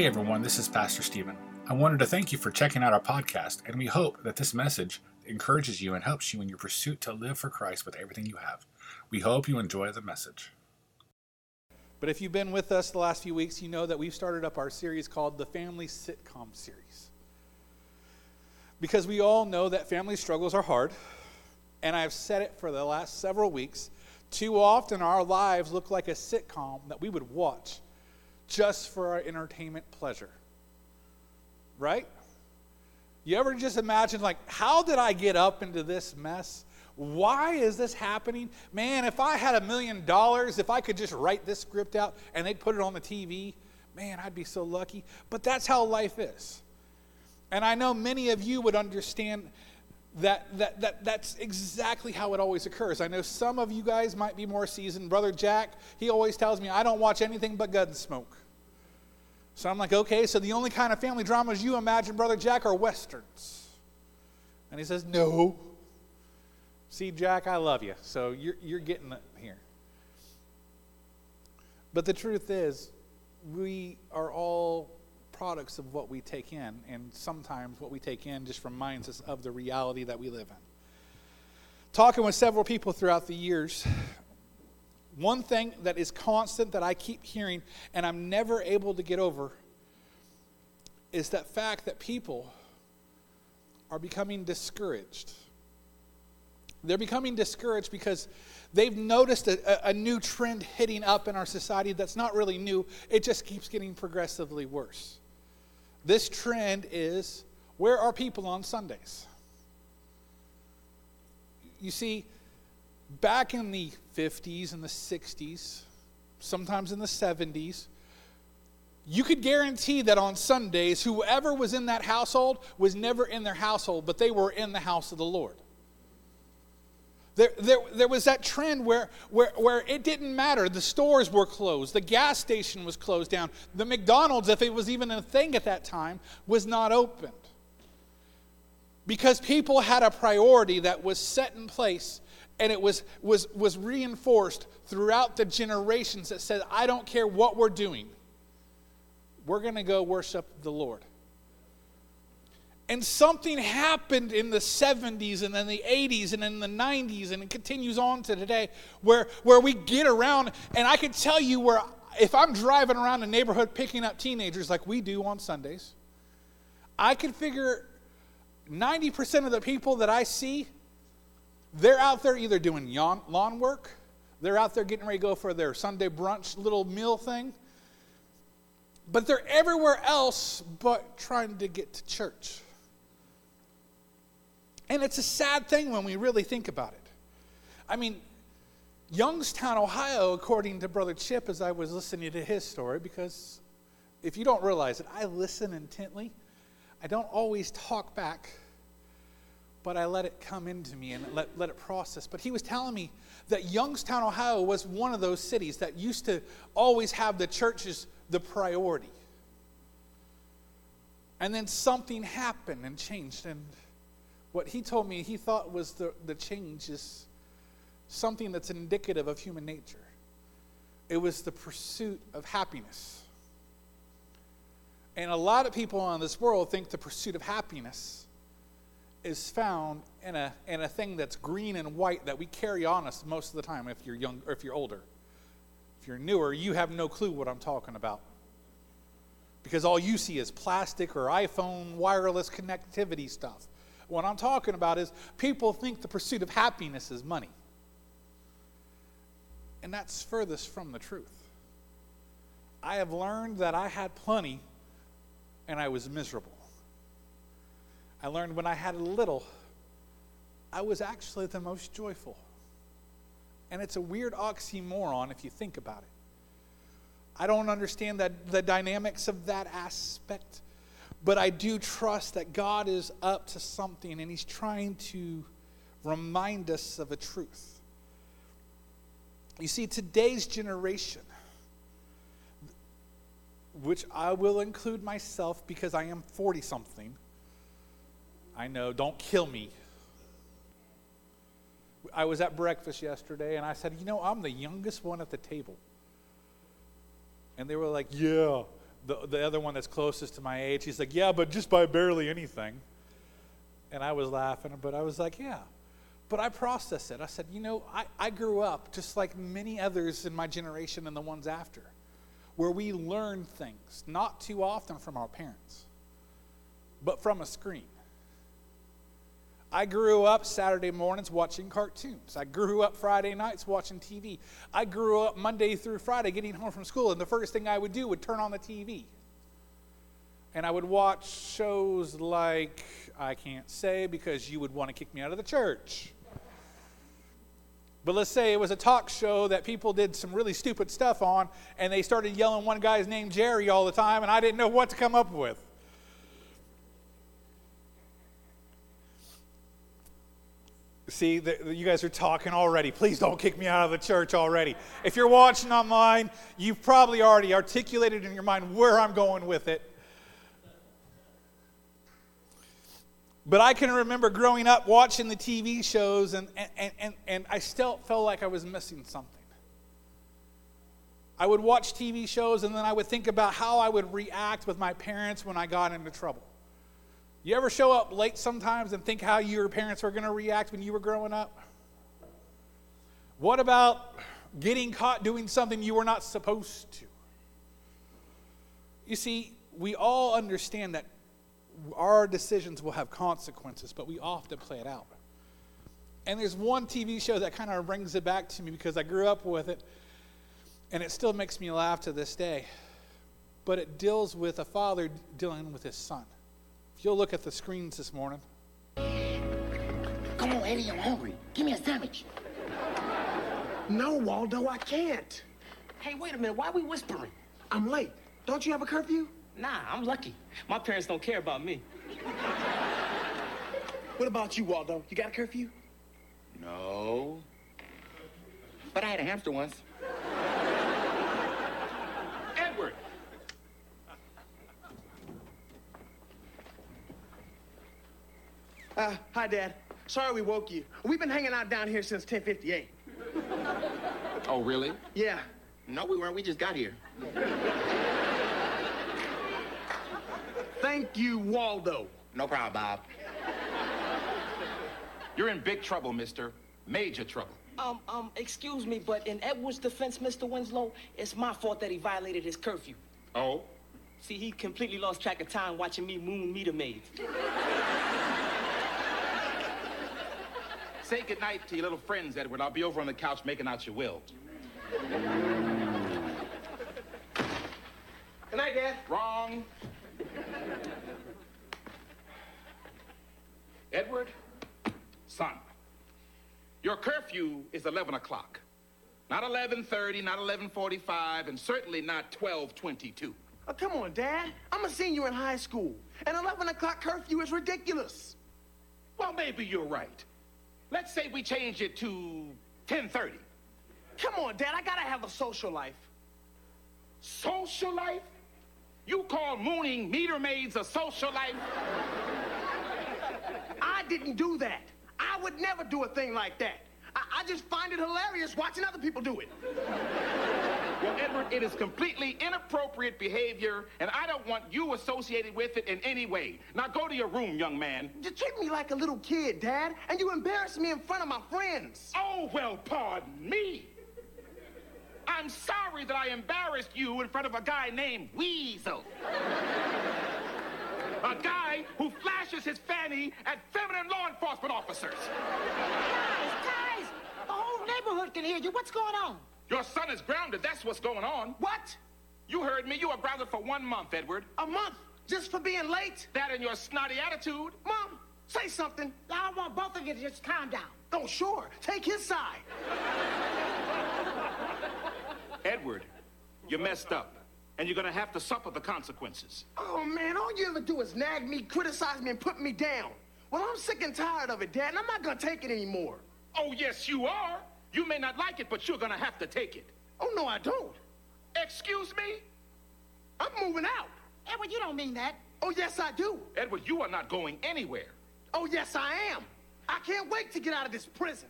Hey everyone, this is Pastor Stephen. I wanted to thank you for checking out our podcast, and we hope that this message encourages you and helps you in your pursuit to live for Christ with everything you have. We hope you enjoy the message. But if you've been with us the last few weeks, you know that we've started up our series called the Family Sitcom Series. Because we all know that family struggles are hard, and I've said it for the last several weeks. Too often, our lives look like a sitcom that we would watch just for our entertainment pleasure. Right? You ever just imagine, like, how did I get up into this mess? Why is this happening? Man, if I had a million dollars, if I could just write this script out and they'd put it on the TV, man, I'd be so lucky. But that's how life is. And I know many of you would understand that, that, that that's exactly how it always occurs. I know some of you guys might be more seasoned. Brother Jack, he always tells me, I don't watch anything but Gunsmoke. So I'm like, okay, so the only kind of family dramas you imagine, Brother Jack, are westerns. And he says, no. See, Jack, I love you. So you're, you're getting it here. But the truth is, we are all products of what we take in, and sometimes what we take in just reminds us of the reality that we live in. Talking with several people throughout the years, one thing that is constant that I keep hearing and I'm never able to get over is that fact that people are becoming discouraged they're becoming discouraged because they've noticed a, a, new trend hitting up in our society that's not really new, it just keeps getting progressively worse. This trend is where are people on Sundays? You see, back in the 50s and the 60s, sometimes in the 70s, you could guarantee that on Sundays, whoever was in that household was never in their household, but they were in the house of the Lord. There, there, there was that trend where, where, where it didn't matter. The stores were closed, the gas station was closed down, the McDonald's, if it was even a thing at that time, was not opened. Because people had a priority that was set in place and it was, was, was reinforced throughout the generations that said, I don't care what we're doing, we're going to go worship the Lord. And something happened in the 70s and then the 80s and in the 90s, and it continues on to today, where, where we get around, and I can tell you where, if I'm driving around the neighborhood picking up teenagers like we do on Sundays, I can figure 90% of the people that I see, they're out there either doing lawn work, they're out there getting ready to go for their Sunday brunch little meal thing, but they're everywhere else but trying to get to church. And it's a sad thing when we really think about it. I mean, Youngstown, Ohio, according to Brother Chip, as I was listening to his story, because if you don't realize it, I listen intently. I don't always talk back, but I let it come into me and let, let it process. But he was telling me that Youngstown, Ohio was one of those cities that used to always have the churches the priority. And then something happened and changed, and what he told me he thought was the, the change is something that's indicative of human nature. It was the pursuit of happiness. And a lot of people in this world think the pursuit of happiness is found in a, in a thing that's green and white that we carry on us most of the time if you're young or if you're older. If you're newer, you have no clue what I'm talking about. Because all you see is plastic or iPhone wireless connectivity stuff. What I'm talking about is people think the pursuit of happiness is money. And that's furthest from the truth. I have learned that I had plenty and I was miserable. I learned when I had a little, I was actually the most joyful. And it's a weird oxymoron if you think about it. I don't understand that, the dynamics of that aspect but I do trust that God is up to something and He's trying to remind us of a truth. You see, today's generation, which I will include myself because I am 40 something. I know, don't kill me. I was at breakfast yesterday and I said, You know, I'm the youngest one at the table. And they were like, Yeah, the, the other one that's closest to my age, he's like, Yeah, but just by barely anything. And I was laughing, but I was like, Yeah. But I processed it. I said, You know, I, I grew up just like many others in my generation and the ones after, where we learn things, not too often from our parents, but from a screen. I grew up Saturday mornings watching cartoons. I grew up Friday nights watching TV. I grew up Monday through Friday getting home from school, and the first thing I would do would turn on the TV. And I would watch shows like I can't say because you would want to kick me out of the church. But let's say it was a talk show that people did some really stupid stuff on, and they started yelling one guy's name Jerry all the time, and I didn't know what to come up with. See, the, the, you guys are talking already. Please don't kick me out of the church already. If you're watching online, you've probably already articulated in your mind where I'm going with it. But I can remember growing up watching the TV shows, and, and, and, and I still felt like I was missing something. I would watch TV shows, and then I would think about how I would react with my parents when I got into trouble. You ever show up late sometimes and think how your parents were going to react when you were growing up? What about getting caught doing something you were not supposed to? You see, we all understand that our decisions will have consequences, but we often play it out. And there's one TV show that kind of brings it back to me because I grew up with it, and it still makes me laugh to this day. But it deals with a father dealing with his son. If you'll look at the screens this morning. Come on, Eddie, I'm hungry. Give me a sandwich. No, Waldo, I can't. Hey, wait a minute. Why are we whispering? I'm late. Don't you have a curfew? Nah, I'm lucky. My parents don't care about me. What about you, Waldo? You got a curfew? No. But I had a hamster once. Uh, hi, Dad. Sorry we woke you. We've been hanging out down here since 1058. Oh, really? Yeah. No, we weren't. We just got here. Thank you, Waldo. No problem, Bob. You're in big trouble, mister. Major trouble. Um, um, excuse me, but in Edward's defense, Mr. Winslow, it's my fault that he violated his curfew. Oh? See, he completely lost track of time watching me moon meter maids. Say goodnight to your little friends, Edward. I'll be over on the couch making out your will. Good night, Dad. Wrong. Edward, son, your curfew is 11 o'clock. Not 11.30, not 11.45, and certainly not 12.22. Oh, come on, Dad. I'm a senior in high school. An 11 o'clock curfew is ridiculous. Well, maybe you're right. Let's say we change it to 10.30. Come on, Dad. I gotta have a social life. Social life? You call mooning meter maids a social life? I didn't do that. I would never do a thing like that. I, I just find it hilarious watching other people do it. Well, Edward, it is completely inappropriate behavior, and I don't want you associated with it in any way. Now go to your room, young man. You treat me like a little kid, Dad, and you embarrass me in front of my friends. Oh, well, pardon me. I'm sorry that I embarrassed you in front of a guy named Weasel. a guy who flashes his fanny at feminine law enforcement officers. Guys, guys, the whole neighborhood can hear you. What's going on? Your son is grounded. That's what's going on. What? You heard me. You are grounded for one month, Edward. A month just for being late? That and your snotty attitude. Mom, say something. I want both of you to just calm down. Oh, sure. Take his side. Edward, you messed up. And you're gonna have to suffer the consequences. Oh, man, all you ever do is nag me, criticize me, and put me down. Well, I'm sick and tired of it, Dad, and I'm not gonna take it anymore. Oh, yes, you are. You may not like it, but you're gonna have to take it. Oh, no, I don't. Excuse me? I'm moving out. Edward, you don't mean that. Oh, yes, I do. Edward, you are not going anywhere. Oh, yes, I am. I can't wait to get out of this prison.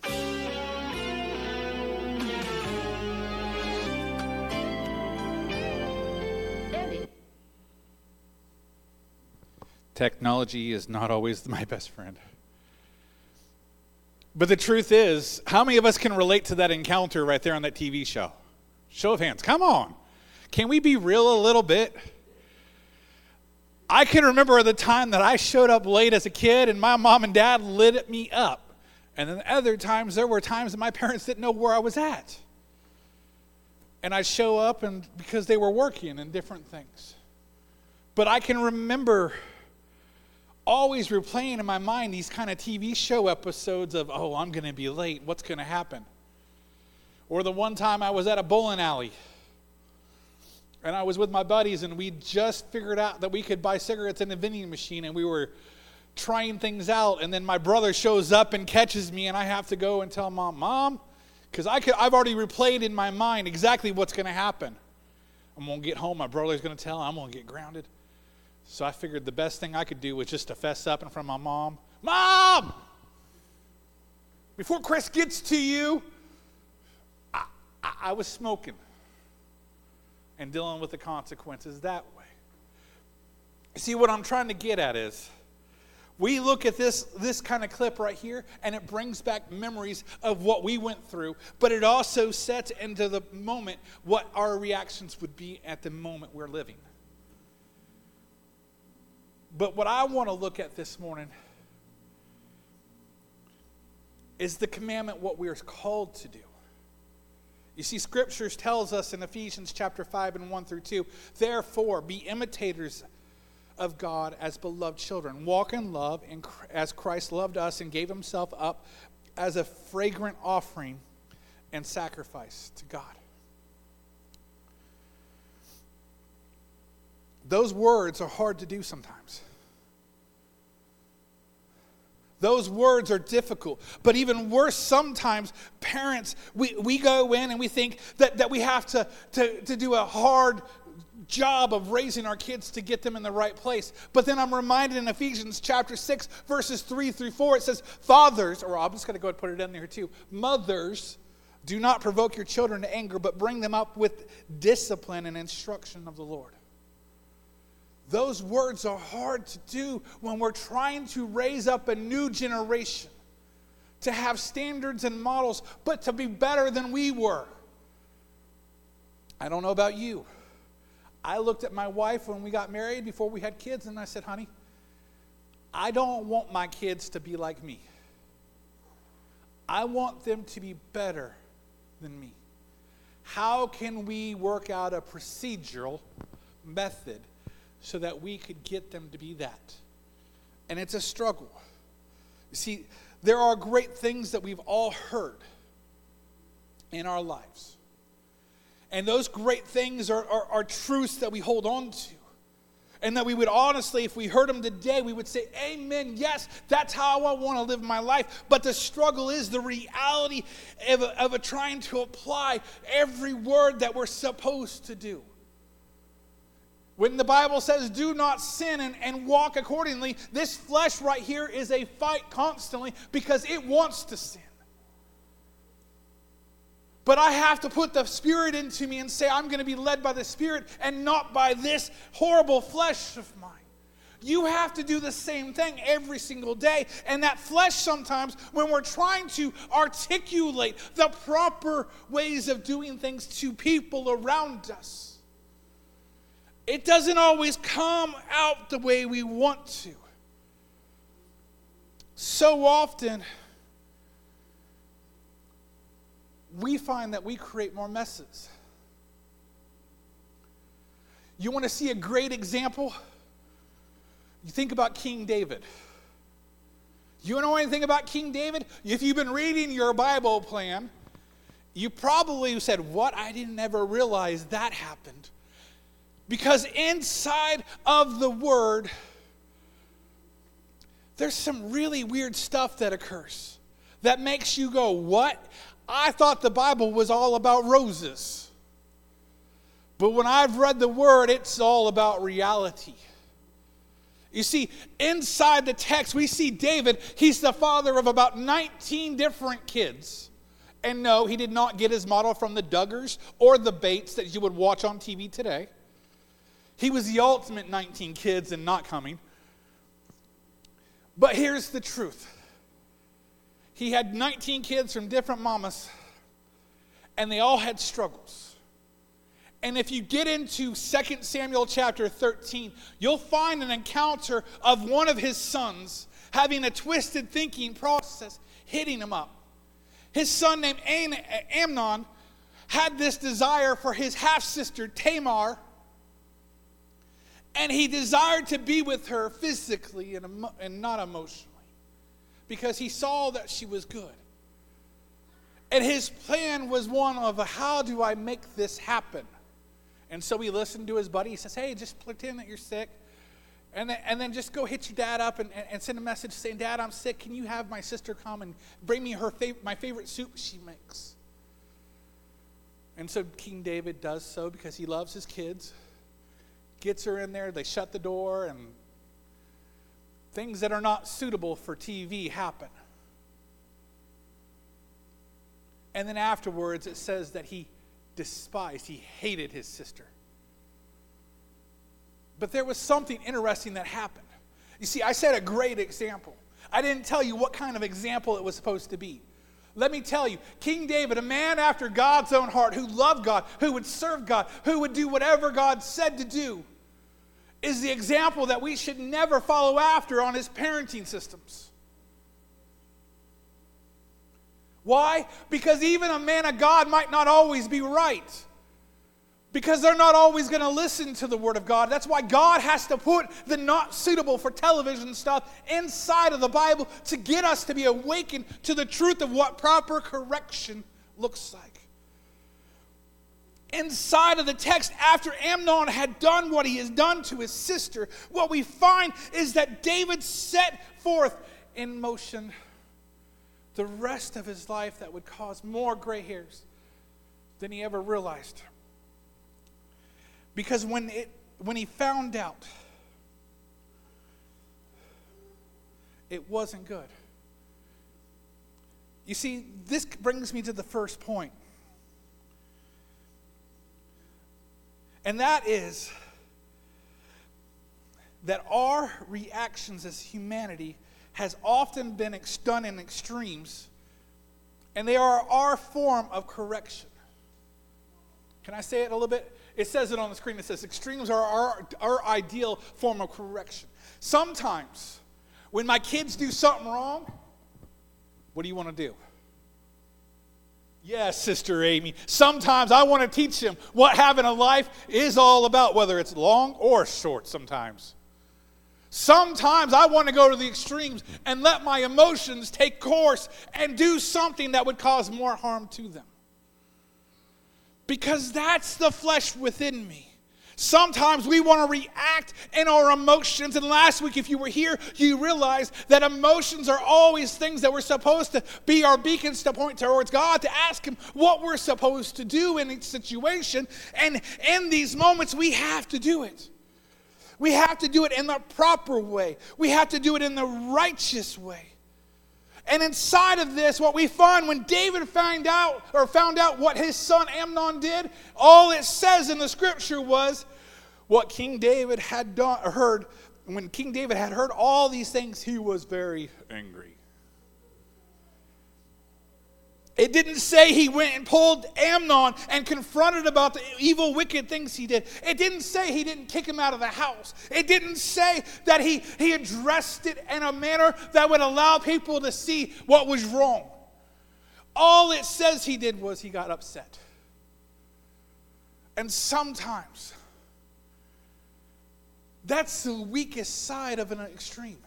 Eddie, Technology is not always my best friend. But the truth is, how many of us can relate to that encounter right there on that TV show? Show of hands. Come on. Can we be real a little bit? I can remember the time that I showed up late as a kid and my mom and dad lit me up. And then other times, there were times that my parents didn't know where I was at. And I'd show up and because they were working and different things. But I can remember always replaying in my mind these kind of TV show episodes of, oh, I'm going to be late. What's going to happen? Or the one time I was at a bowling alley and I was with my buddies and we just figured out that we could buy cigarettes in a vending machine and we were trying things out. And then my brother shows up and catches me and I have to go and tell mom, Mom, because I've already replayed in my mind exactly what's going to happen. I'm going to get home. My brother's going to tell. I'm going to get grounded. So I figured the best thing I could do was just to fess up in front of my mom. Mom! Before Chris gets to you, I, I, I was smoking and dealing with the consequences that way. See, what I'm trying to get at is we look at this, this kind of clip right here, and it brings back memories of what we went through, but it also sets into the moment what our reactions would be at the moment we're living. But what I want to look at this morning is the commandment what we are called to do. You see, scriptures tells us in Ephesians chapter 5 and 1 through 2, therefore be imitators of God as beloved children. Walk in love in, as Christ loved us and gave himself up as a fragrant offering and sacrifice to God. Those words are hard to do sometimes. Those words are difficult. But even worse, sometimes parents, we, we go in and we think that, that we have to, to, to do a hard job of raising our kids to get them in the right place. But then I'm reminded in Ephesians chapter 6, verses 3 through 4, it says, Fathers, or I'm just going to go ahead and put it in there too, mothers, do not provoke your children to anger, but bring them up with discipline and instruction of the Lord. Those words are hard to do when we're trying to raise up a new generation to have standards and models, but to be better than we were. I don't know about you. I looked at my wife when we got married before we had kids, and I said, honey, I don't want my kids to be like me. I want them to be better than me. How can we work out a procedural method so that we could get them to be that. And it's a struggle. You see, there are great things that we've all heard in our lives. And those great things are, are, are truths that we hold on to. And that we would honestly, if we heard them today, we would say, Amen, yes, that's how I want to live my life. But the struggle is the reality of, a, of a trying to apply every word that we're supposed to do. When the Bible says, do not sin and, and walk accordingly, this flesh right here is a fight constantly because it wants to sin. But I have to put the Spirit into me and say, I'm going to be led by the Spirit and not by this horrible flesh of mine. You have to do the same thing every single day. And that flesh, sometimes, when we're trying to articulate the proper ways of doing things to people around us, it doesn't always come out the way we want to. So often, we find that we create more messes. You want to see a great example? You think about King David. You know anything about King David? If you've been reading your Bible plan, you probably said, What? I didn't ever realize that happened. Because inside of the word, there's some really weird stuff that occurs that makes you go, What? I thought the Bible was all about roses. But when I've read the word, it's all about reality. You see, inside the text, we see David, he's the father of about 19 different kids. And no, he did not get his model from the Duggars or the Bates that you would watch on TV today. He was the ultimate 19 kids and not coming. But here's the truth he had 19 kids from different mamas, and they all had struggles. And if you get into 2 Samuel chapter 13, you'll find an encounter of one of his sons having a twisted thinking process hitting him up. His son named Amnon had this desire for his half sister Tamar, and he desired to be with her physically and, emo- and not emotionally because he saw that she was good. And his plan was one of how do I make this happen? And so he listened to his buddy. He says, Hey, just pretend that you're sick. And then, and then just go hit your dad up and, and, and send a message saying, Dad, I'm sick. Can you have my sister come and bring me her fav- my favorite soup she makes? And so King David does so because he loves his kids. Gets her in there, they shut the door, and things that are not suitable for TV happen. And then afterwards, it says that he despised, he hated his sister. But there was something interesting that happened. You see, I said a great example. I didn't tell you what kind of example it was supposed to be. Let me tell you, King David, a man after God's own heart, who loved God, who would serve God, who would do whatever God said to do, is the example that we should never follow after on his parenting systems. Why? Because even a man of God might not always be right. Because they're not always going to listen to the Word of God. That's why God has to put the not suitable for television stuff inside of the Bible to get us to be awakened to the truth of what proper correction looks like. Inside of the text, after Amnon had done what he has done to his sister, what we find is that David set forth in motion the rest of his life that would cause more gray hairs than he ever realized. Because when, it, when he found out, it wasn't good. You see, this brings me to the first point. And that is that our reactions as humanity has often been done in extremes, and they are our form of correction. Can I say it a little bit? It says it on the screen. It says extremes are our, our ideal form of correction. Sometimes, when my kids do something wrong, what do you want to do? Yes, Sister Amy. Sometimes I want to teach them what having a life is all about, whether it's long or short sometimes. Sometimes I want to go to the extremes and let my emotions take course and do something that would cause more harm to them. Because that's the flesh within me. Sometimes we want to react in our emotions. And last week, if you were here, you realized that emotions are always things that we're supposed to be our beacons to point towards God, to ask Him what we're supposed to do in each situation. And in these moments, we have to do it. We have to do it in the proper way, we have to do it in the righteous way. And inside of this, what we find when David found out or found out what his son Amnon did, all it says in the scripture was what King David had done, heard. When King David had heard all these things, he was very angry. It didn't say he went and pulled Amnon and confronted about the evil, wicked things he did. It didn't say he didn't kick him out of the house. It didn't say that he, he addressed it in a manner that would allow people to see what was wrong. All it says he did was he got upset. And sometimes that's the weakest side of an extreme.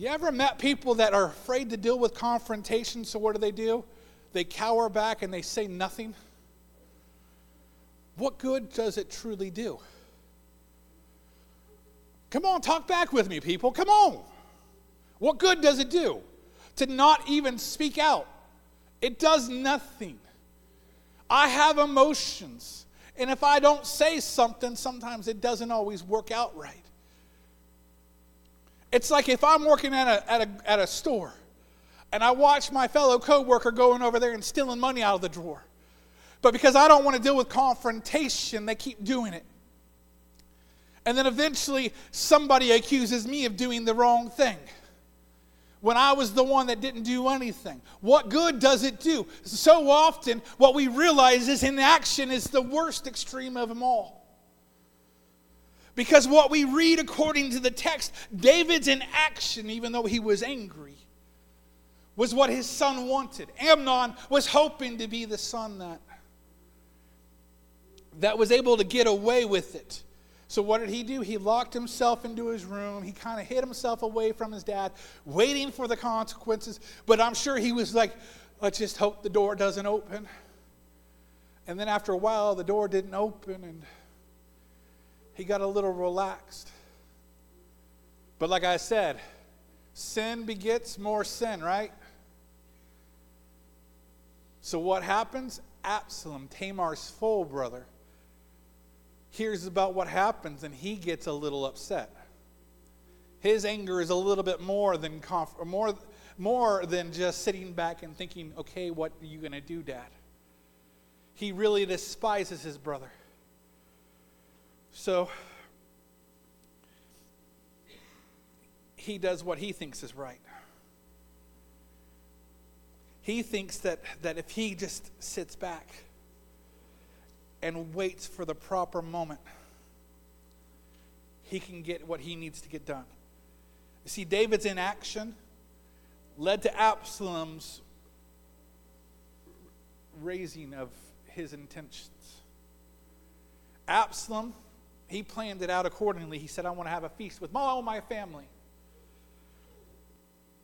You ever met people that are afraid to deal with confrontation, so what do they do? They cower back and they say nothing. What good does it truly do? Come on, talk back with me, people. Come on. What good does it do to not even speak out? It does nothing. I have emotions. And if I don't say something, sometimes it doesn't always work out right. It's like if I'm working at a, at a, at a store and I watch my fellow coworker going over there and stealing money out of the drawer. But because I don't want to deal with confrontation, they keep doing it. And then eventually somebody accuses me of doing the wrong thing when I was the one that didn't do anything. What good does it do? So often, what we realize is inaction is the worst extreme of them all. Because what we read according to the text, David's inaction, even though he was angry, was what his son wanted. Amnon was hoping to be the son that, that was able to get away with it. So, what did he do? He locked himself into his room. He kind of hid himself away from his dad, waiting for the consequences. But I'm sure he was like, let's just hope the door doesn't open. And then after a while, the door didn't open, and he got a little relaxed. But like I said, sin begets more sin, right? So what happens? Absalom, Tamar's full brother, hears about what happens and he gets a little upset. His anger is a little bit more than conf- more more than just sitting back and thinking, "Okay, what are you going to do, dad?" He really despises his brother. So he does what he thinks is right. He thinks that, that if he just sits back and waits for the proper moment, he can get what he needs to get done. You see, David's inaction led to Absalom's raising of his intentions. Absalom, he planned it out accordingly. He said, I want to have a feast with all my family.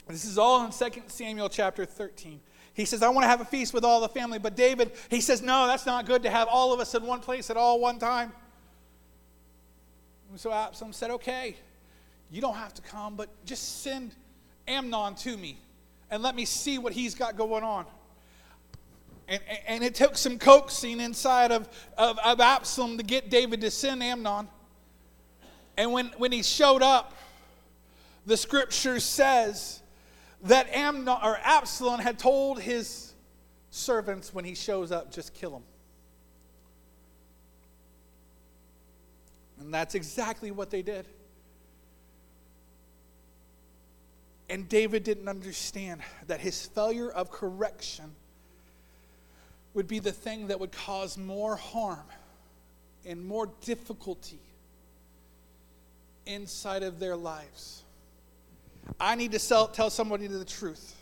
This is all in 2 Samuel chapter 13. He says, I want to have a feast with all the family. But David, he says, No, that's not good to have all of us in one place at all one time. And so Absalom said, Okay, you don't have to come, but just send Amnon to me and let me see what he's got going on. And, and it took some coaxing inside of, of, of Absalom to get David to send Amnon. And when, when he showed up, the scripture says that Amnon, or Absalom had told his servants when he shows up, just kill him. And that's exactly what they did. And David didn't understand that his failure of correction would be the thing that would cause more harm and more difficulty inside of their lives. I need to sell, tell somebody the truth.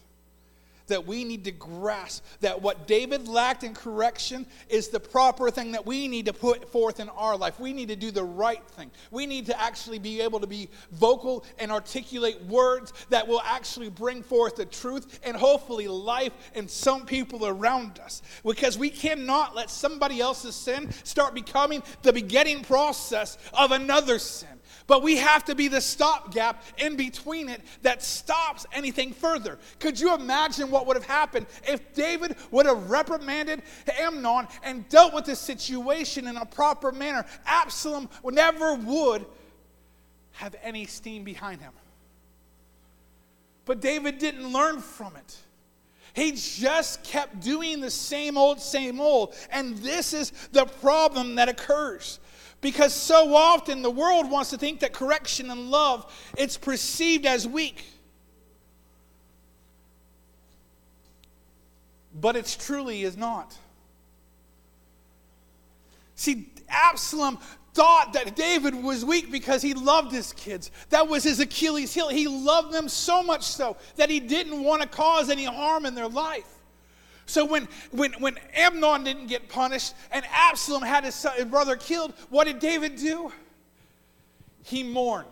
That we need to grasp that what David lacked in correction is the proper thing that we need to put forth in our life. We need to do the right thing. We need to actually be able to be vocal and articulate words that will actually bring forth the truth and hopefully life in some people around us. Because we cannot let somebody else's sin start becoming the beginning process of another sin. But we have to be the stopgap in between it that stops anything further. Could you imagine what would have happened if David would have reprimanded Amnon and dealt with the situation in a proper manner? Absalom never would have any steam behind him. But David didn't learn from it. He just kept doing the same old, same old. And this is the problem that occurs. Because so often the world wants to think that correction and love it's perceived as weak. But it truly is not. See, Absalom thought that David was weak because he loved his kids. That was his Achilles heel. He loved them so much so that he didn't want to cause any harm in their life. So when, when, when Amnon didn't get punished and Absalom had his, son, his brother killed, what did David do? He mourned.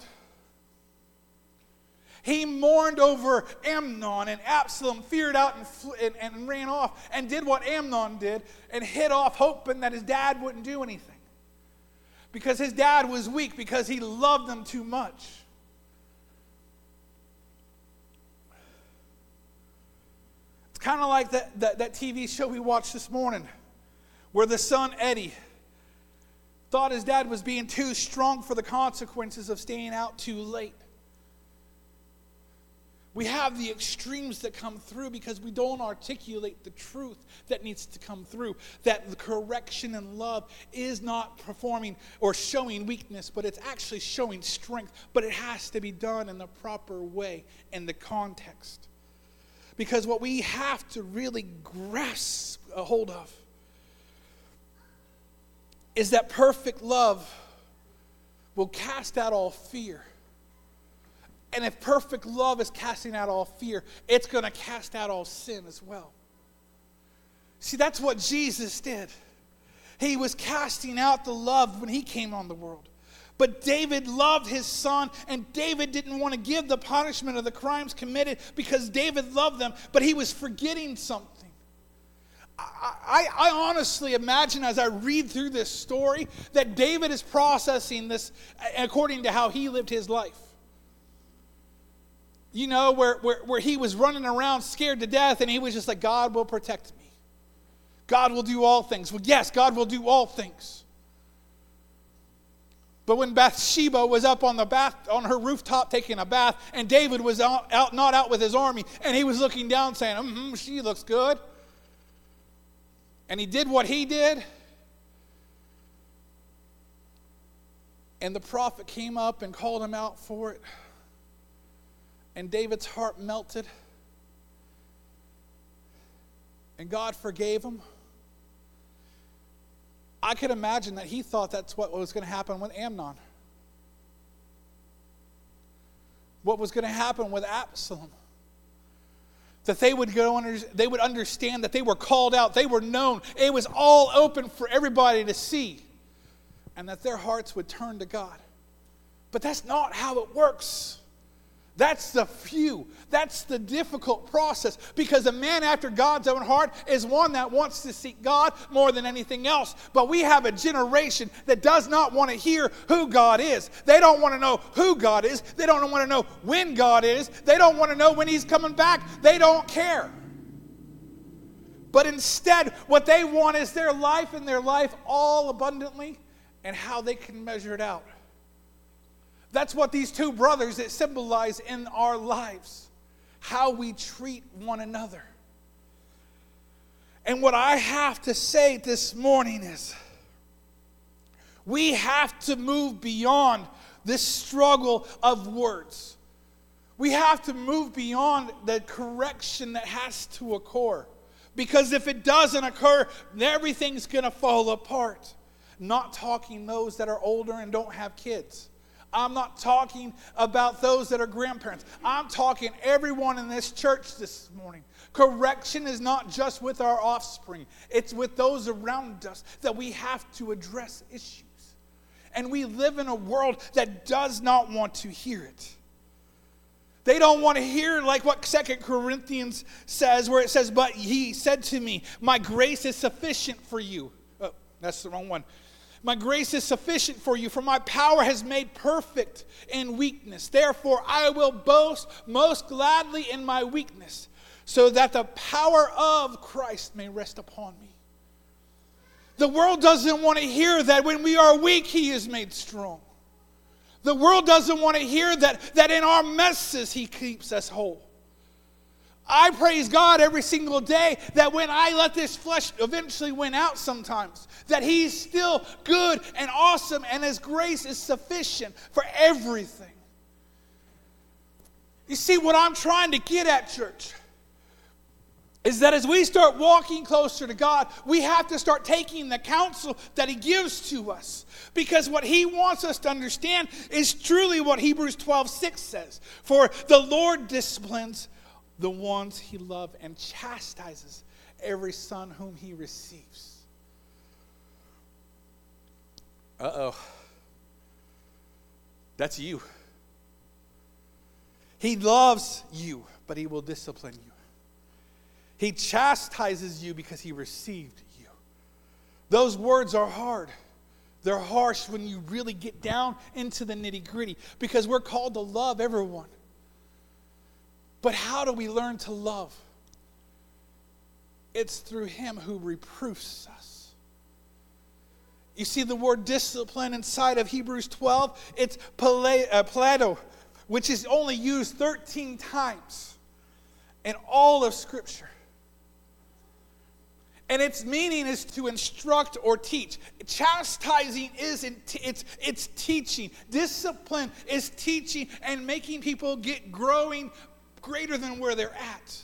He mourned over Amnon, and Absalom feared out and, fl- and, and ran off and did what Amnon did and hid off, hoping that his dad wouldn't do anything. Because his dad was weak, because he loved them too much. Kind of like that, that, that TV show we watched this morning, where the son, Eddie, thought his dad was being too strong for the consequences of staying out too late. We have the extremes that come through because we don't articulate the truth that needs to come through. That the correction and love is not performing or showing weakness, but it's actually showing strength. But it has to be done in the proper way in the context. Because what we have to really grasp a hold of is that perfect love will cast out all fear. And if perfect love is casting out all fear, it's going to cast out all sin as well. See, that's what Jesus did. He was casting out the love when he came on the world. But David loved his son, and David didn't want to give the punishment of the crimes committed because David loved them, but he was forgetting something. I, I, honestly imagine as I read through this story that David is processing this according to how he lived his life you know, where, where, where he was running around scared to death and he was just like, God will protect me. God will do all things. Well, yes, God will do all things. But when Bathsheba was up on the bath on her rooftop taking a bath, and David was out, out not out with his army, and he was looking down saying, mm-hmm, she looks good. And he did what he did. And the prophet came up and called him out for it and David's heart melted. And God forgave him. I could imagine that he thought that's what was going to happen with Amnon. What was going to happen with Absalom. That they would go under, they would understand that they were called out, they were known, it was all open for everybody to see, and that their hearts would turn to God. But that's not how it works. That's the few. That's the difficult process because a man after God's own heart is one that wants to seek God more than anything else. But we have a generation that does not want to hear who God is. They don't want to know who God is. They don't want to know when God is. They don't want to know when He's coming back. They don't care. But instead, what they want is their life and their life all abundantly and how they can measure it out. That's what these two brothers that symbolize in our lives how we treat one another. And what I have to say this morning is we have to move beyond this struggle of words. We have to move beyond the correction that has to occur. Because if it doesn't occur, everything's going to fall apart. Not talking those that are older and don't have kids. I'm not talking about those that are grandparents. I'm talking everyone in this church this morning. Correction is not just with our offspring, it's with those around us that we have to address issues. And we live in a world that does not want to hear it. They don't want to hear like what Second Corinthians says, where it says, But he said to me, My grace is sufficient for you. Oh, that's the wrong one. My grace is sufficient for you, for my power has made perfect in weakness. Therefore, I will boast most gladly in my weakness, so that the power of Christ may rest upon me. The world doesn't want to hear that when we are weak, He is made strong. The world doesn't want to hear that, that in our messes, He keeps us whole. I praise God every single day that when I let this flesh eventually win out sometimes, that He's still good and awesome and His grace is sufficient for everything. You see, what I'm trying to get at, church, is that as we start walking closer to God, we have to start taking the counsel that He gives to us. Because what He wants us to understand is truly what Hebrews 12 6 says. For the Lord disciplines the ones he loves and chastises every son whom he receives. Uh oh. That's you. He loves you, but he will discipline you. He chastises you because he received you. Those words are hard. They're harsh when you really get down into the nitty gritty because we're called to love everyone. But how do we learn to love? It's through Him who reproofs us. You see the word discipline inside of Hebrews 12? It's uh, plato, which is only used 13 times in all of Scripture. And its meaning is to instruct or teach. Chastising is t- it's, it's teaching. Discipline is teaching and making people get growing greater than where they're at.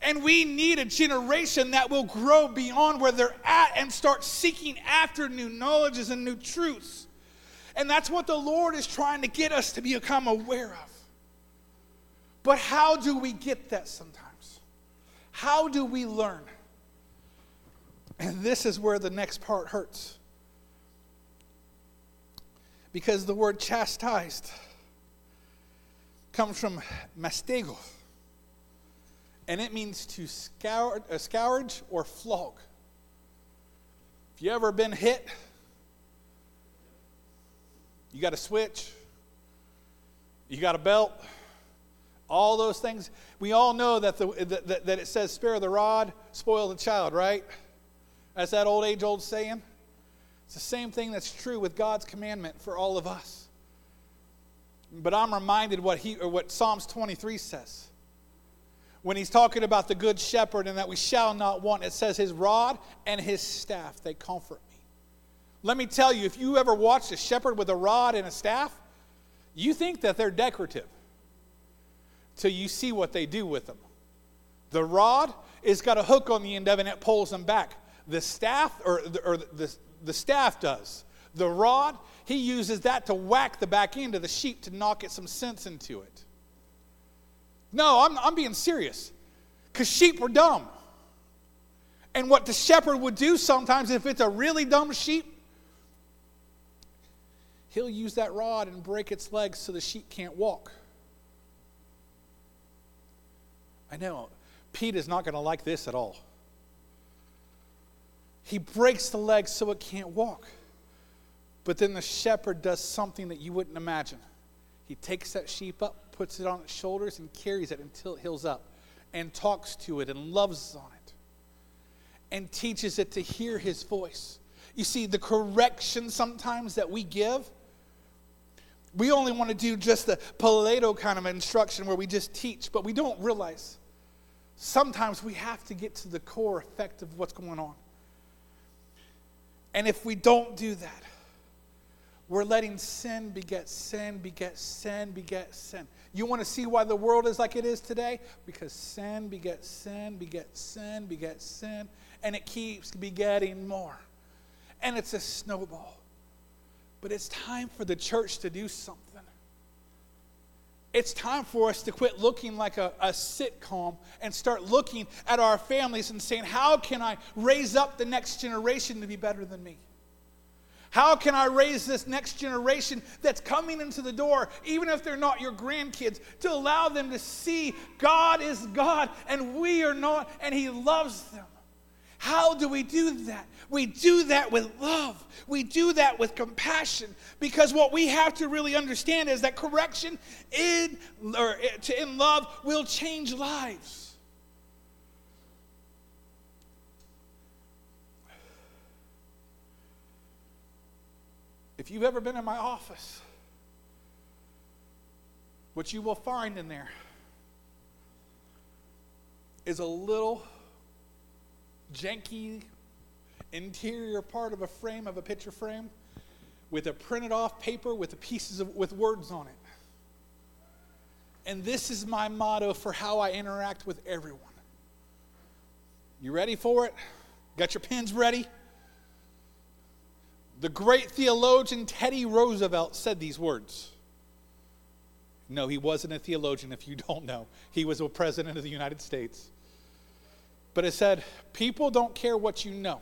And we need a generation that will grow beyond where they're at and start seeking after new knowledges and new truths. And that's what the Lord is trying to get us to become aware of. But how do we get that sometimes? How do we learn? And this is where the next part hurts. Because the word chastised comes from mastego, and it means to scour, uh, scourge or flog. If you ever been hit, you got a switch, you got a belt, all those things. We all know that, the, that, that it says, spare the rod, spoil the child, right? That's that old age old saying. It's the same thing that's true with God's commandment for all of us. But I'm reminded what he or what Psalms 23 says. When he's talking about the good shepherd and that we shall not want, it says his rod and his staff, they comfort me. Let me tell you, if you ever watched a shepherd with a rod and a staff, you think that they're decorative till you see what they do with them. The rod is got a hook on the end of it and it pulls them back. The staff, or, or the, the staff does. The rod, he uses that to whack the back end of the sheep to knock it some sense into it. No, I'm, I'm being serious. Because sheep are dumb. And what the shepherd would do sometimes, if it's a really dumb sheep, he'll use that rod and break its legs so the sheep can't walk. I know, Pete is not going to like this at all. He breaks the legs so it can't walk. But then the shepherd does something that you wouldn't imagine. He takes that sheep up, puts it on its shoulders, and carries it until it heals up, and talks to it and loves on it, and teaches it to hear his voice. You see, the correction sometimes that we give, we only want to do just the Plato kind of instruction where we just teach, but we don't realize sometimes we have to get to the core effect of what's going on. And if we don't do that, we're letting sin beget sin, beget sin, beget sin. You want to see why the world is like it is today? Because sin begets sin, begets sin, begets sin, and it keeps begetting more. And it's a snowball. But it's time for the church to do something. It's time for us to quit looking like a, a, sitcom and start looking at our families and saying, How can I raise up the next generation to be better than me? How can I raise this next generation that's coming into the door, even if they're not your grandkids, to allow them to see God is God and we are not, and He loves them? How do we do that? We do that with love. We do that with compassion because what we have to really understand is that correction in or eh, in love will change lives. If you've ever been in my office, what you will find in there is a little janky interior part of a frame of a picture frame with a printed off paper with pieces of with words on it. And this is my motto for how I interact with everyone. You ready for it? Got your pens ready? The great theologian Teddy Roosevelt said these words. No, he wasn't a theologian if you don't know. He was a president of the United States. But it said, people don't care what you know.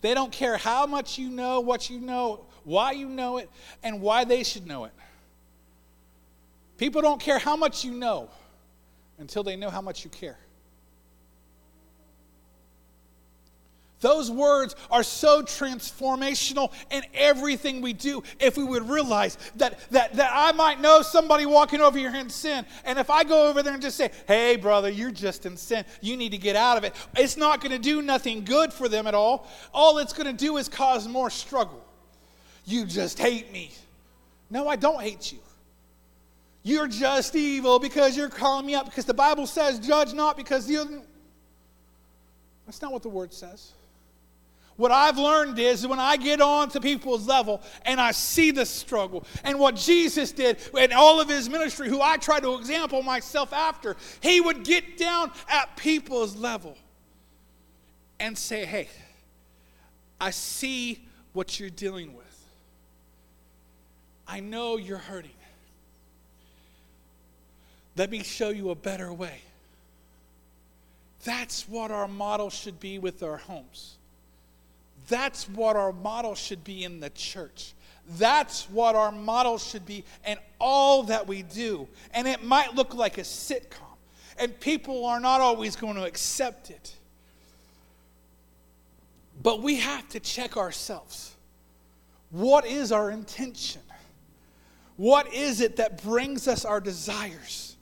They don't care how much you know, what you know, why you know it, and why they should know it. People don't care how much you know until they know how much you care. Those words are so transformational in everything we do if we would realize that, that, that I might know somebody walking over here in sin. And if I go over there and just say, hey, brother, you're just in sin, you need to get out of it, it's not going to do nothing good for them at all. All it's going to do is cause more struggle. You just hate me. No, I don't hate you. you're just evil because you're calling me up because the Bible says, judge not because you. That's not what the word says. What I've learned is when I get on to people's level and I see the struggle and what Jesus did and all of his ministry, who I try to example myself after, he would get down at people's level and say, Hey, I see what you're dealing with. I know you're hurting. Let me show you a better way. That's what our model should be with our homes. That's what our model should be in the church. That's what our model should be in all that we do. And it might look like a sitcom, and people are not always going to accept it. But we have to check ourselves. What is our intention? What is it that brings us our desires?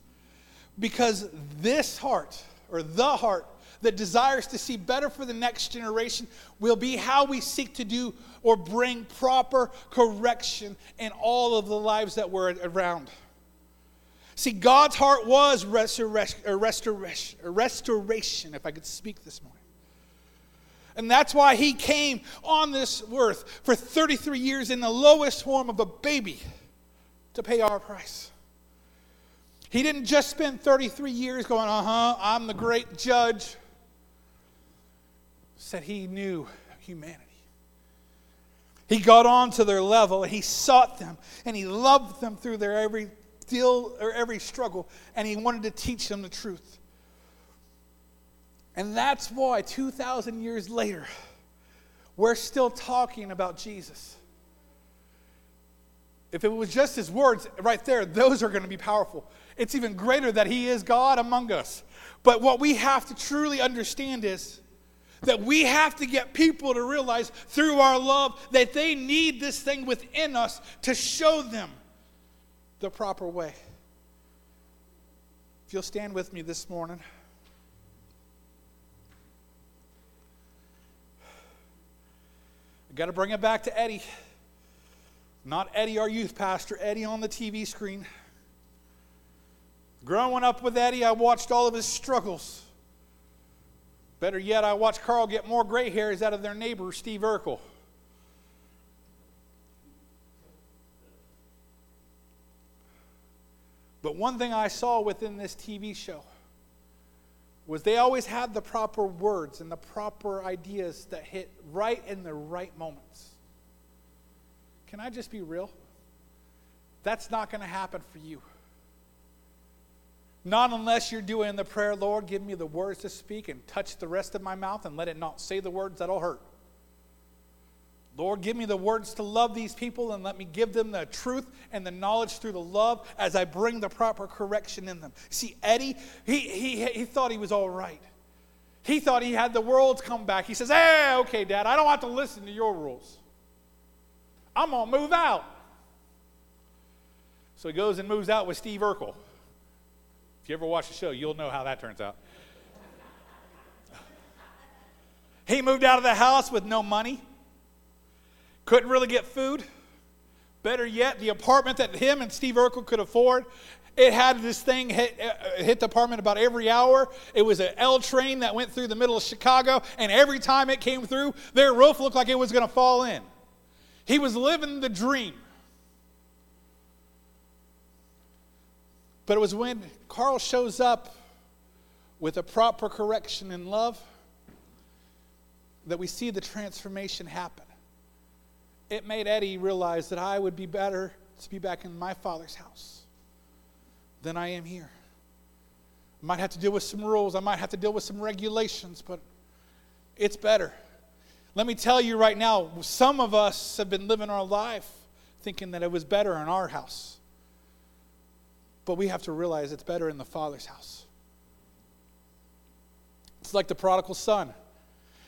Because this heart, or the heart that desires to see better for the next generation, will be how we seek to do or bring proper correction in all of the lives that we're around. See, God's heart was restoration, restoration, if I could speak this morning. And that's why he came on this earth for 33 years in the lowest form of a baby to pay our price. He didn't just spend 33 years going, uh huh, I'm the great judge. Said he knew humanity. He got on to their level and he sought them and he loved them through their every deal or every struggle and he wanted to teach them the truth. And that's why 2,000 years later, we're still talking about Jesus. If it was just his words right there, those are going to be powerful. It's even greater that he is God among us. But what we have to truly understand is that we have to get people to realize through our love that they need this thing within us to show them the proper way. If you'll stand with me this morning. I got to bring it back to Eddie. Not Eddie, our youth pastor, Eddie on the TV screen. Growing up with Eddie, I watched all of his struggles. Better yet, I watched Carl get more gray hairs out of their neighbor, Steve Urkel. But one thing I saw within this TV show was they always had the proper words and the proper ideas that hit right in the right moments. Can I just be real? That's not going to happen for you. Not unless you're doing the prayer, Lord, give me the words to speak and touch the rest of my mouth and let it not say the words that'll hurt. Lord, give me the words to love these people and let me give them the truth and the knowledge through the love as I bring the proper correction in them. See, Eddie, he, he, he thought he was all right. He thought he had the world's come back. He says, Hey, okay, Dad, I don't have to listen to your rules. I'm going to move out. So he goes and moves out with Steve Urkel. If you ever watch the show, you'll know how that turns out. he moved out of the house with no money, couldn't really get food. Better yet, the apartment that him and Steve Urkel could afford, it had this thing hit, uh, hit the apartment about every hour. It was an L train that went through the middle of Chicago, and every time it came through, their roof looked like it was going to fall in. He was living the dream. But it was when Carl shows up with a proper correction in love that we see the transformation happen. It made Eddie realize that I would be better to be back in my father's house than I am here. I might have to deal with some rules, I might have to deal with some regulations, but it's better. Let me tell you right now, some of us have been living our life thinking that it was better in our house. But we have to realize it's better in the Father's house. It's like the prodigal son.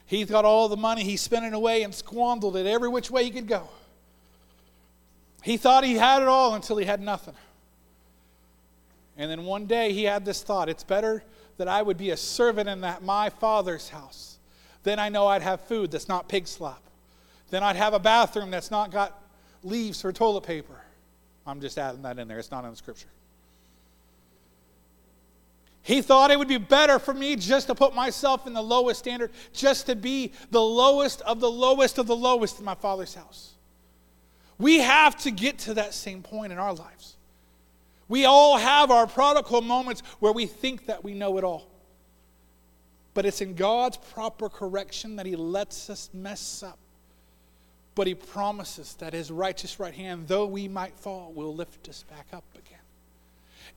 He's got all the money, he spent it away and squandered it every which way he could go. He thought he had it all until he had nothing. And then one day he had this thought it's better that I would be a servant in that my father's house then I know I'd have food that's not pig slop. Then I'd have a bathroom that's not got leaves for toilet paper. I'm just adding that in there, it's not in the scripture. He thought it would be better for me just to put myself in the lowest standard, just to be the lowest of the lowest of the lowest in my Father's house. We have to get to that same point in our lives. We all have our prodigal moments where we think that we know it all. But it's in God's proper correction that He lets us mess up. But He promises that His righteous right hand, though we might fall, will lift us back up again.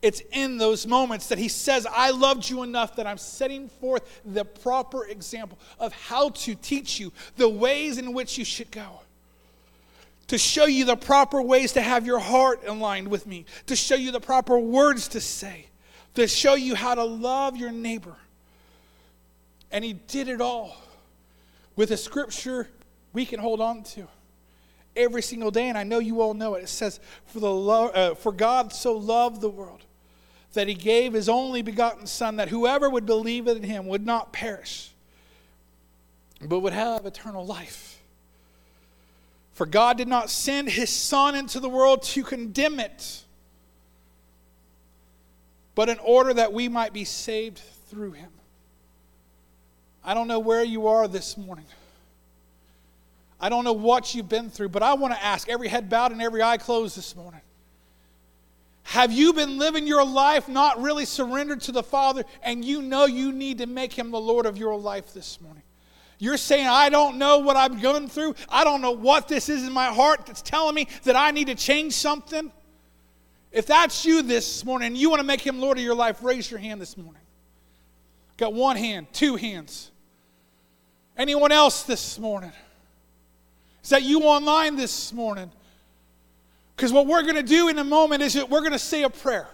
It's in those moments that He says, I loved you enough that I'm setting forth the proper example of how to teach you the ways in which you should go to show you the proper ways to have your heart aligned with me, to show you the proper words to say, to show you how to love your neighbor. And he did it all with a scripture we can hold on to every single day. And I know you all know it. It says, For, the lo- uh, for God so loved the world that he gave his only begotten Son, that whoever would believe in him would not perish, but would have eternal life. For God did not send his Son into the world to condemn it, but in order that we might be saved through him. I don't know where you are this morning. I don't know what you've been through, but I want to ask every head bowed and every eye closed this morning. Have you been living your life not really surrendered to the Father, and you know you need to make him the Lord of your life this morning? You're saying, I don't know what I'm going through. I don't know what this is in my heart that's telling me that I need to change something. If that's you this morning and you want to make him Lord of your life, raise your hand this morning. Got one hand, two hands. Anyone else this morning? Is that you online this morning? Because what we're going to do in a moment is that we're going to say a prayer.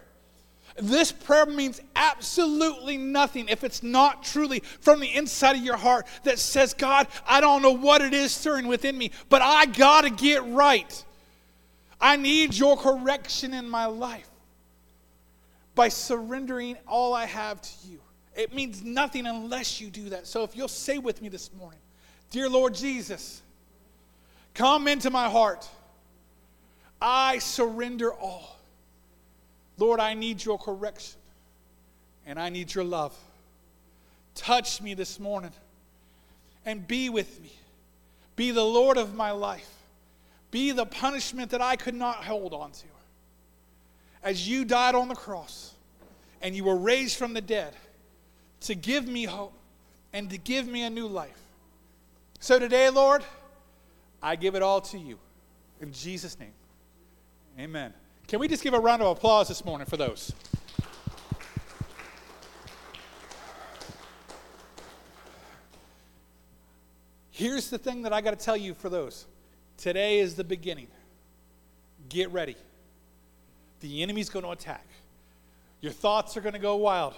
This prayer means absolutely nothing if it's not truly from the inside of your heart that says, God, I don't know what it is stirring within me, but I got to get right. I need your correction in my life by surrendering all I have to you. It means nothing unless you do that. So if you'll say with me this morning, Dear Lord Jesus, come into my heart. I surrender all. Lord, I need your correction and I need your love. Touch me this morning and be with me. Be the Lord of my life. Be the punishment that I could not hold on to. As you died on the cross and you were raised from the dead to give me hope and to give me a new life. So today, Lord, I give it all to you. In Jesus' name, amen. Can we just give a round of applause this morning for those? Here's the thing that I got to tell you for those. Today is the beginning. Get ready. The enemy's going to attack. Your thoughts are going to go wild.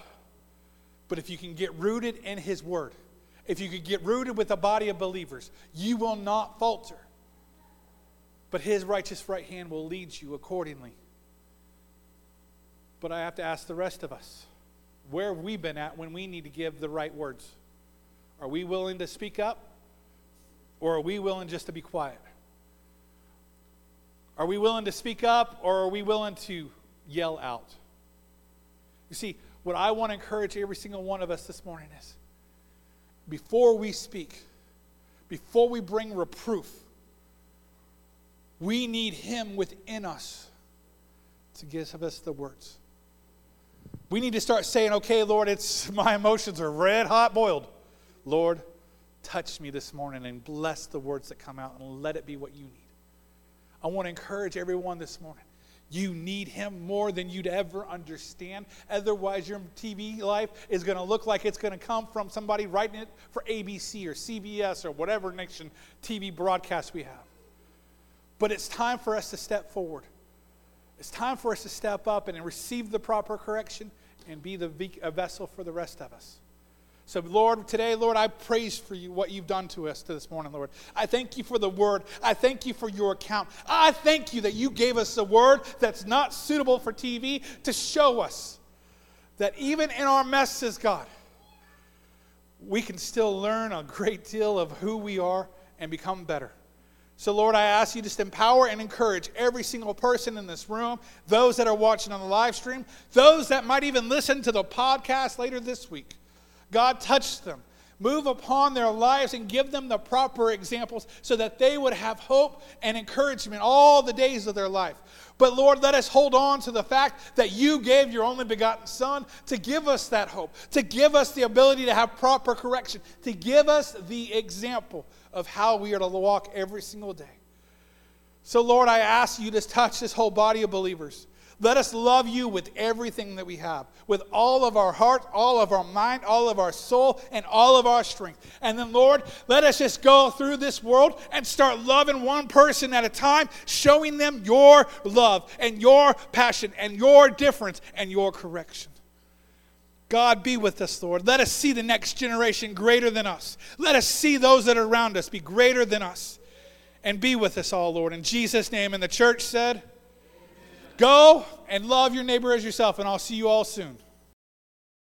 But if you can get rooted in his word, if you can get rooted with a body of believers, you will not falter. But his righteous right hand will lead you accordingly. But I have to ask the rest of us where have we been at when we need to give the right words? Are we willing to speak up? Or are we willing just to be quiet? Are we willing to speak up or are we willing to yell out? You see, what I want to encourage every single one of us this morning is before we speak, before we bring reproof, we need Him within us to give us the words. We need to start saying, okay, Lord, it's my emotions are red hot boiled. Lord, touch me this morning and bless the words that come out and let it be what you need. I want to encourage everyone this morning. You need him more than you'd ever understand. Otherwise, your TV life is going to look like it's going to come from somebody writing it for ABC or CBS or whatever nation TV broadcast we have. But it's time for us to step forward. It's time for us to step up and receive the proper correction and be the vessel for the rest of us. So, Lord, today, Lord, I praise for you what you've done to us this morning, Lord. I thank you for the word. I thank you for your account. I thank you that you gave us a word that's not suitable for TV to show us that even in our messes, God, we can still learn a great deal of who we are and become better. So, Lord, I ask you just empower and encourage every single person in this room, those that are watching on the live stream, those that might even listen to the podcast later this week. God, touch them. Move upon their lives and give them the proper examples so that they would have hope and encouragement all the days of their life. But Lord, let us hold on to the fact that you gave your only begotten Son to give us that hope, to give us the ability to have proper correction, to give us the example of how we are to walk every single day. So, Lord, I ask you to touch this whole body of believers. Let us love you with everything that we have, with all of our heart, all of our mind, all of our soul, and all of our strength. And then, Lord, let us just go through this world and start loving one person at a time, showing them your love and your passion and your difference and your correction. God, be with us, Lord. Let us see the next generation greater than us. Let us see those that are around us be greater than us. And be with us all, Lord. In Jesus' name. And the church said, Go and love your neighbor as yourself, and I'll see you all soon.